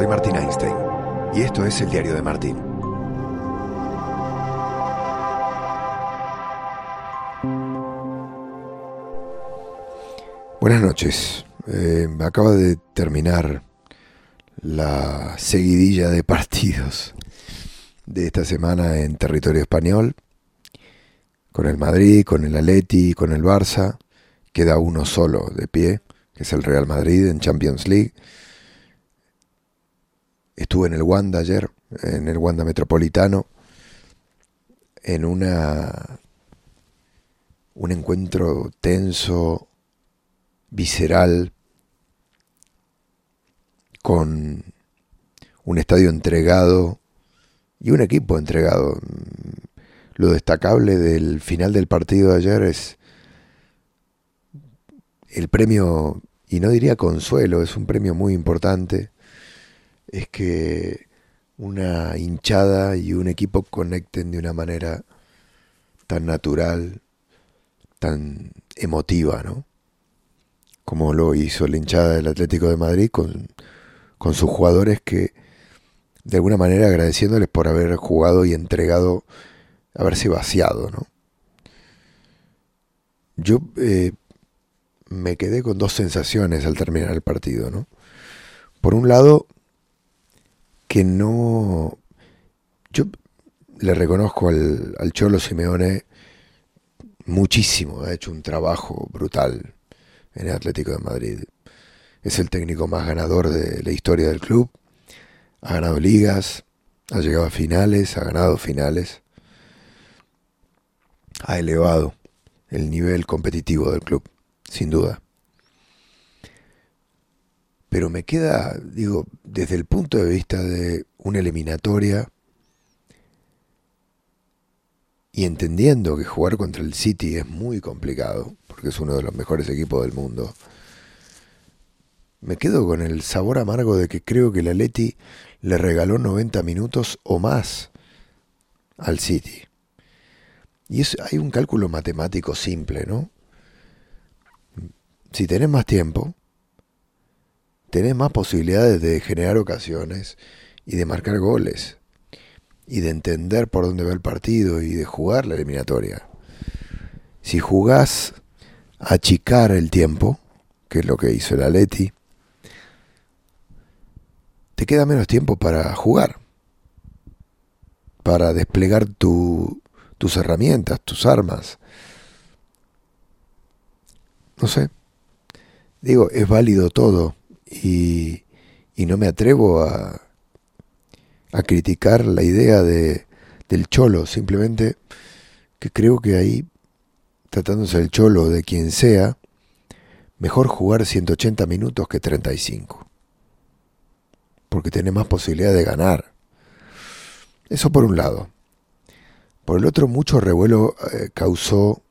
Soy Martín Einstein y esto es el diario de Martín. Buenas noches. Eh, acaba de terminar la seguidilla de partidos de esta semana en territorio español, con el Madrid, con el Atleti, con el Barça. Queda uno solo de pie, que es el Real Madrid en Champions League. Estuve en el Wanda ayer, en el Wanda Metropolitano, en una un encuentro tenso, visceral, con un estadio entregado y un equipo entregado. Lo destacable del final del partido de ayer es el premio, y no diría consuelo, es un premio muy importante, es que una hinchada y un equipo conecten de una manera tan natural, tan emotiva, ¿no? Como lo hizo la hinchada del Atlético de Madrid con, con sus jugadores que, de alguna manera, agradeciéndoles por haber jugado y entregado, haberse vaciado, ¿no? Yo eh, me quedé con dos sensaciones al terminar el partido, ¿no? Por un lado, que no... Yo le reconozco al, al Cholo Simeone muchísimo, ha hecho un trabajo brutal en el Atlético de Madrid. Es el técnico más ganador de la historia del club. Ha ganado ligas, ha llegado a finales, ha ganado finales. Ha elevado el nivel competitivo del club, sin duda. Pero me queda, digo, desde el punto de vista de una eliminatoria, y entendiendo que jugar contra el City es muy complicado, porque es uno de los mejores equipos del mundo, me quedo con el sabor amargo de que creo que el Atleti le regaló 90 minutos o más al City. Y es, hay un cálculo matemático simple, ¿no? Si tenés más tiempo, tenés más posibilidades de generar ocasiones y de marcar goles y de entender por dónde va el partido y de jugar la eliminatoria. Si jugás a achicar el tiempo, que es lo que hizo el Atleti, te queda menos tiempo para jugar, para desplegar tu, tus herramientas, tus armas. No sé, digo, es válido todo y, no me atrevo a, a criticar la idea de, del cholo, simplemente que creo que ahí, tratándose del cholo de quien sea, mejor jugar 180 minutos que 35. Porque tiene más posibilidad de ganar. Eso por un lado. Por el otro, mucho revuelo eh, causó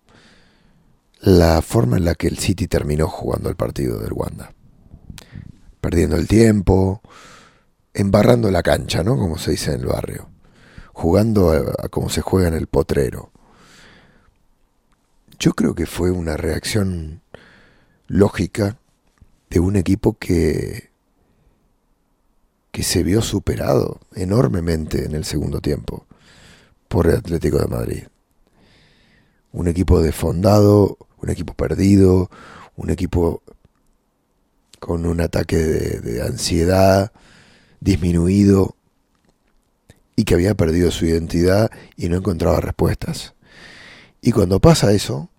la forma en la que el City terminó jugando el partido del Wanda. Perdiendo el tiempo, embarrando la cancha, ¿no? Como se dice en el barrio. Jugando a, como se juega en el potrero. Yo creo que fue una reacción lógica de un equipo que, que se vio superado enormemente en el segundo tiempo por el Atlético de Madrid. Un equipo desfondado, un equipo perdido, un equipo con un ataque de, ansiedad, disminuido y que había perdido su identidad y no encontraba respuestas. Y cuando pasa eso,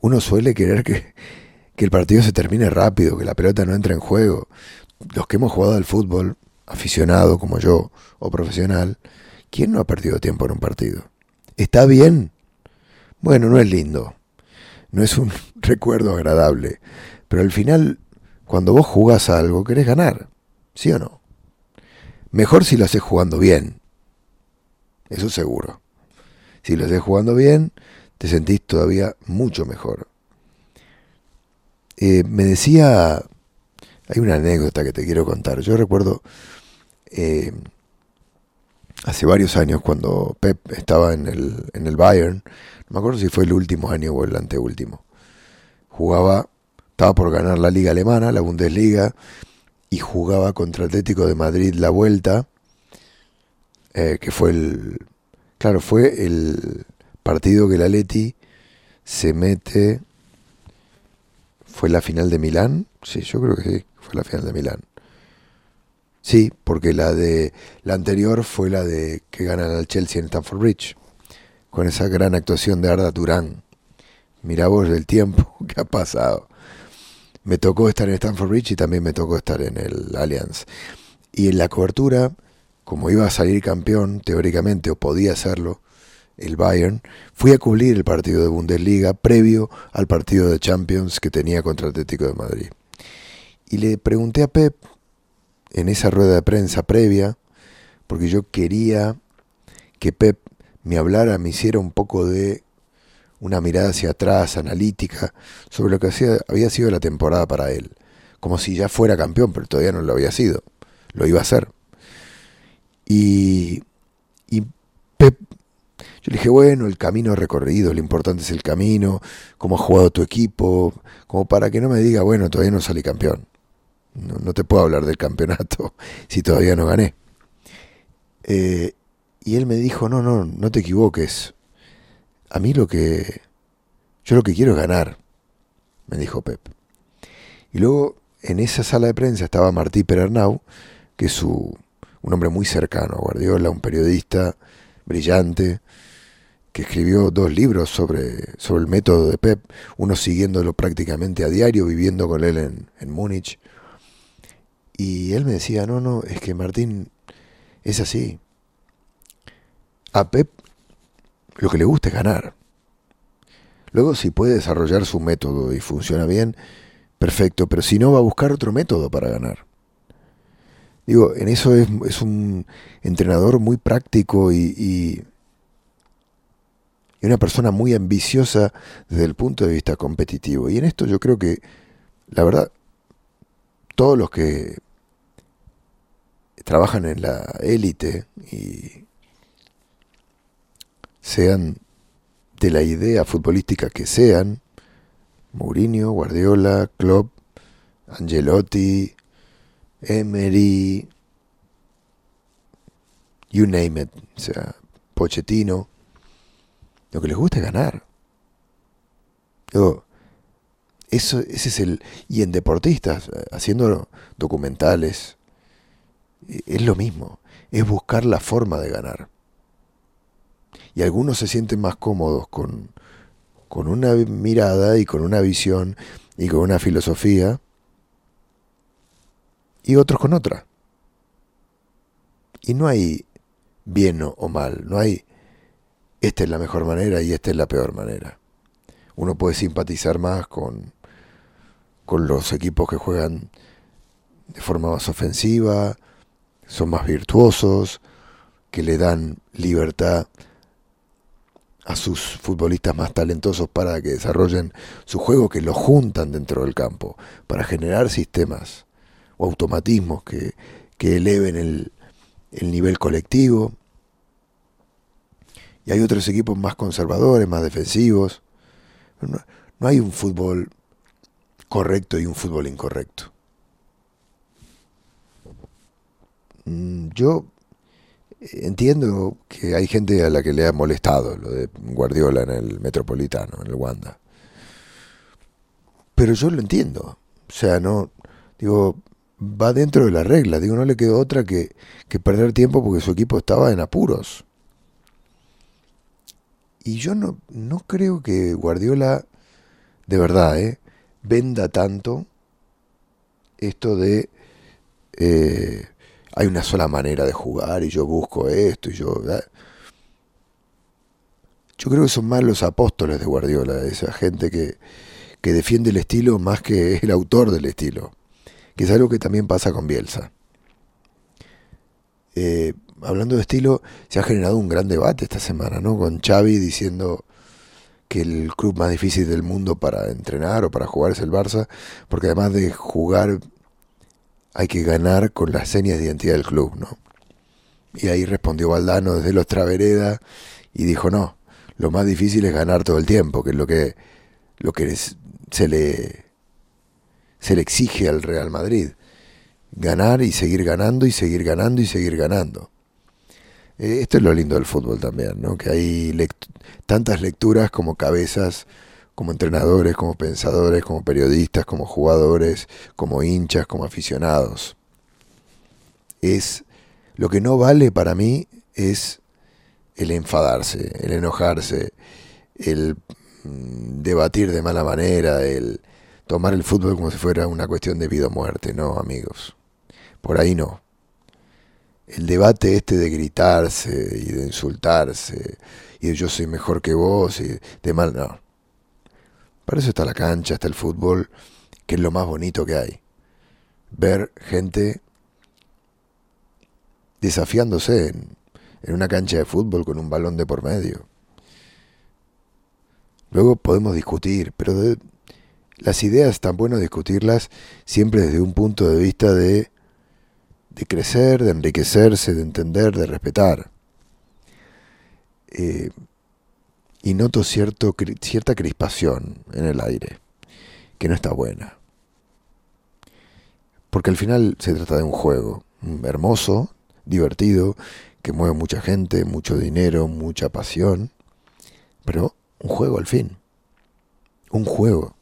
uno suele querer que, que el partido se termine rápido, que la pelota no entre en juego. Los que hemos jugado al fútbol, aficionado como yo o profesional, ¿quién no ha perdido tiempo en un partido? ¿Está bien? Bueno, no es lindo, no es un recuerdo agradable, pero al final, cuando vos jugás a algo, querés ganar, ¿sí o no? Mejor si lo haces jugando bien. Eso seguro. Si lo haces jugando bien, te sentís todavía mucho mejor. Eh, me decía, hay una anécdota que te quiero contar. Yo recuerdo eh, hace varios años cuando Pep estaba en el, en el Bayern, no me acuerdo si fue el último año o el anteúltimo, jugaba, por ganar la liga alemana, la Bundesliga, y jugaba contra Atlético de Madrid la vuelta, eh, que fue el, claro, fue el partido que el Atleti se mete, fue la final de Milán, sí, yo creo que sí, fue la final de Milán. Sí, porque la de la anterior fue la de que ganan al Chelsea en Stamford Bridge, con esa gran actuación de Arda Turán. Mirá vos el tiempo que ha pasado. Me tocó estar en Stamford Bridge y también me tocó estar en el Allianz. Y en la cobertura, como iba a salir campeón, teóricamente, o podía hacerlo, el Bayern, fui a cubrir el partido de Bundesliga previo al partido de Champions que tenía contra Atlético de Madrid. Y le pregunté a Pep en esa rueda de prensa previa, porque yo quería que Pep me hablara, me hiciera un poco de una mirada hacia atrás, analítica, sobre lo que había sido la temporada para él, como si ya fuera campeón, pero todavía no lo había sido, lo iba a ser. Y, y Pep, yo le dije, bueno, el camino recorrido, lo importante es el camino, cómo ha jugado tu equipo, como para que no me diga, bueno, todavía no salí campeón. No, te puedo hablar del campeonato si todavía no gané. Eh, y él me dijo, no, no, no te equivoques. A mí lo que... Yo lo que quiero es ganar, me dijo Pep. Y luego en esa sala de prensa estaba Martí Perernau, que es su, un hombre muy cercano a Guardiola, un periodista brillante, que escribió dos libros sobre, sobre el método de Pep, uno siguiéndolo prácticamente a diario, viviendo con él en, en Múnich, y él me decía, no, no, es que Martín es así. A Pep lo que le gusta es ganar. Luego si puede desarrollar su método y funciona bien, perfecto, pero si no va a buscar otro método para ganar. Digo, en eso es, un entrenador muy práctico y, y, y, una persona muy ambiciosa desde el punto de vista competitivo. Y en esto yo creo que, la verdad, todos los que trabajan en la élite y sean de la idea futbolística que sean, Mourinho, Guardiola, Klopp, Angelotti, Emery, you name it, o sea, Pochettino, lo que les gusta es ganar. eso, ese es el... Y en deportistas, haciendo documentales, es lo mismo, es buscar la forma de ganar. Y algunos se sienten más cómodos con, con una mirada y con una visión y con una filosofía y otros con otra. Y no hay bien o mal, no hay esta es la mejor manera y esta es la peor manera. Uno puede simpatizar más con, con los equipos que juegan de forma más ofensiva, son más virtuosos, que le dan libertad a sus futbolistas más talentosos para que desarrollen su juego, que lo juntan dentro del campo, para generar sistemas o automatismos que, eleven el, nivel colectivo. Y hay otros equipos más conservadores, más defensivos. no hay un fútbol correcto y un fútbol incorrecto. Mm, yo entiendo que hay gente a la que le ha molestado lo de Guardiola en el Metropolitano, en el Wanda. Pero yo lo entiendo. O sea, no, digo, va dentro de la regla. Digo, no le quedó otra que, que perder tiempo porque su equipo estaba en apuros. Y yo no, no creo que Guardiola, de verdad, ¿eh? venda tanto esto de eh, hay una sola manera de jugar y yo busco esto y yo... Yo creo que son más los apóstoles de Guardiola, esa gente que, que defiende el estilo más que el autor del estilo, que es algo que también pasa con Bielsa. Eh, hablando de estilo, se ha generado un gran debate esta semana, ¿no? Con Xavi diciendo que el club más difícil del mundo para entrenar o para jugar es el Barça, porque además de jugar hay que ganar con las señas de identidad del club, ¿no? Y ahí respondió Valdano desde los Travereda y dijo, no, lo más difícil es ganar todo el tiempo, que es lo que, lo que se, le, se le exige al Real Madrid. ganar y seguir ganando y seguir ganando y seguir ganando. Eh, esto es lo lindo del fútbol también, ¿no? que hay tantas lecturas como cabezas, como entrenadores, como pensadores, como periodistas, como jugadores, como hinchas, como aficionados. Es lo que no vale para mí es el enfadarse, el enojarse, el mm, debatir de mala manera, el tomar el fútbol como si fuera una cuestión de vida o muerte, no, amigos. Por ahí no. El debate este de gritarse y de insultarse y de yo soy mejor que vos y de mal, no. Para eso está la cancha, está el fútbol, que es lo más bonito que hay. Ver gente desafiándose en, una cancha de fútbol con un balón de por medio. Luego podemos discutir, pero las ideas están bueno discutirlas siempre desde un punto de vista de, de crecer, de enriquecerse, de entender, de respetar. Eh, y noto cierta crispación en el aire, que no está buena. Porque al final se trata de un juego hermoso, divertido, que mueve mucha gente, mucho dinero, mucha pasión, pero un juego al fin. Un juego.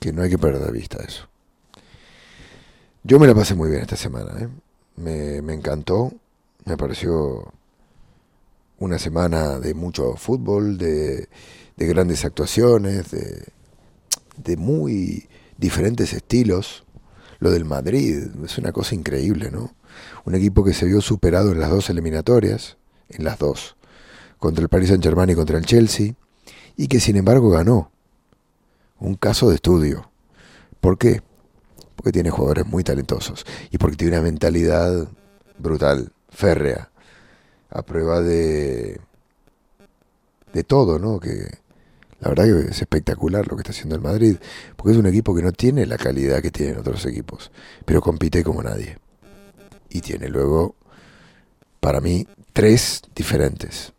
Que no hay que perder de vista eso. Yo me la pasé muy bien esta semana. ¿eh? Me, me encantó. Me pareció una semana de mucho fútbol, de, de grandes actuaciones, de, de muy diferentes estilos. Lo del Madrid es una cosa increíble, ¿no? Un equipo que se vio superado en las dos eliminatorias, en las dos, contra el Paris Saint Germain y contra el Chelsea, y que sin embargo ganó. Un caso de estudio. ¿Por qué? Porque tiene jugadores muy talentosos y porque tiene una mentalidad brutal, férrea, a prueba de de todo, ¿no? Que la verdad que es espectacular lo que está haciendo el Madrid, porque es un equipo que no tiene la calidad que tienen otros equipos, pero compite como nadie y tiene luego, para mí, tres diferentes.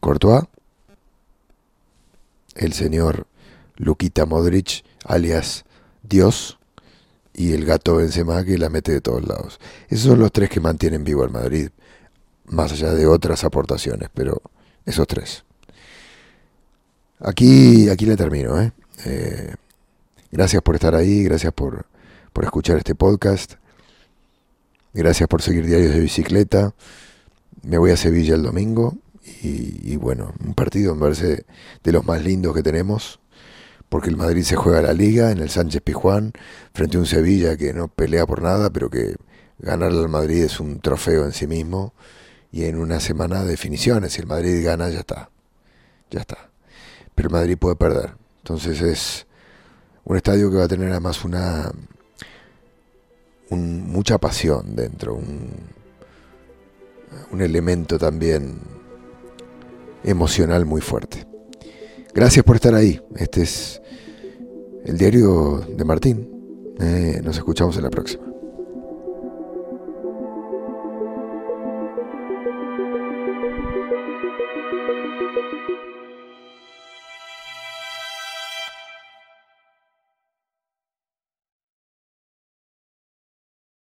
Courtois, el señor Luquita Modric, alias Dios, y el gato Benzema que la mete de todos lados. Esos son los tres que mantienen vivo al Madrid, más allá de otras aportaciones, pero esos tres. Aquí, aquí le termino. ¿eh? Eh, gracias por estar ahí, gracias por, por escuchar este podcast. Gracias por seguir Diarios de Bicicleta. Me voy a Sevilla el domingo y, bueno, un partido me parece de los más lindos que tenemos, porque el Madrid se juega la liga en el Sánchez Pijuán frente a un Sevilla que no pelea por nada, pero que ganarle al Madrid es un trofeo en sí mismo y en una semana de definiciones, si el Madrid gana ya está, ya está. Pero el Madrid puede perder, entonces es un estadio que va a tener además una mucha pasión dentro, un, un elemento también emocional muy fuerte. Gracias por estar ahí. Este es el diario de Martín. Eh, nos escuchamos en la próxima.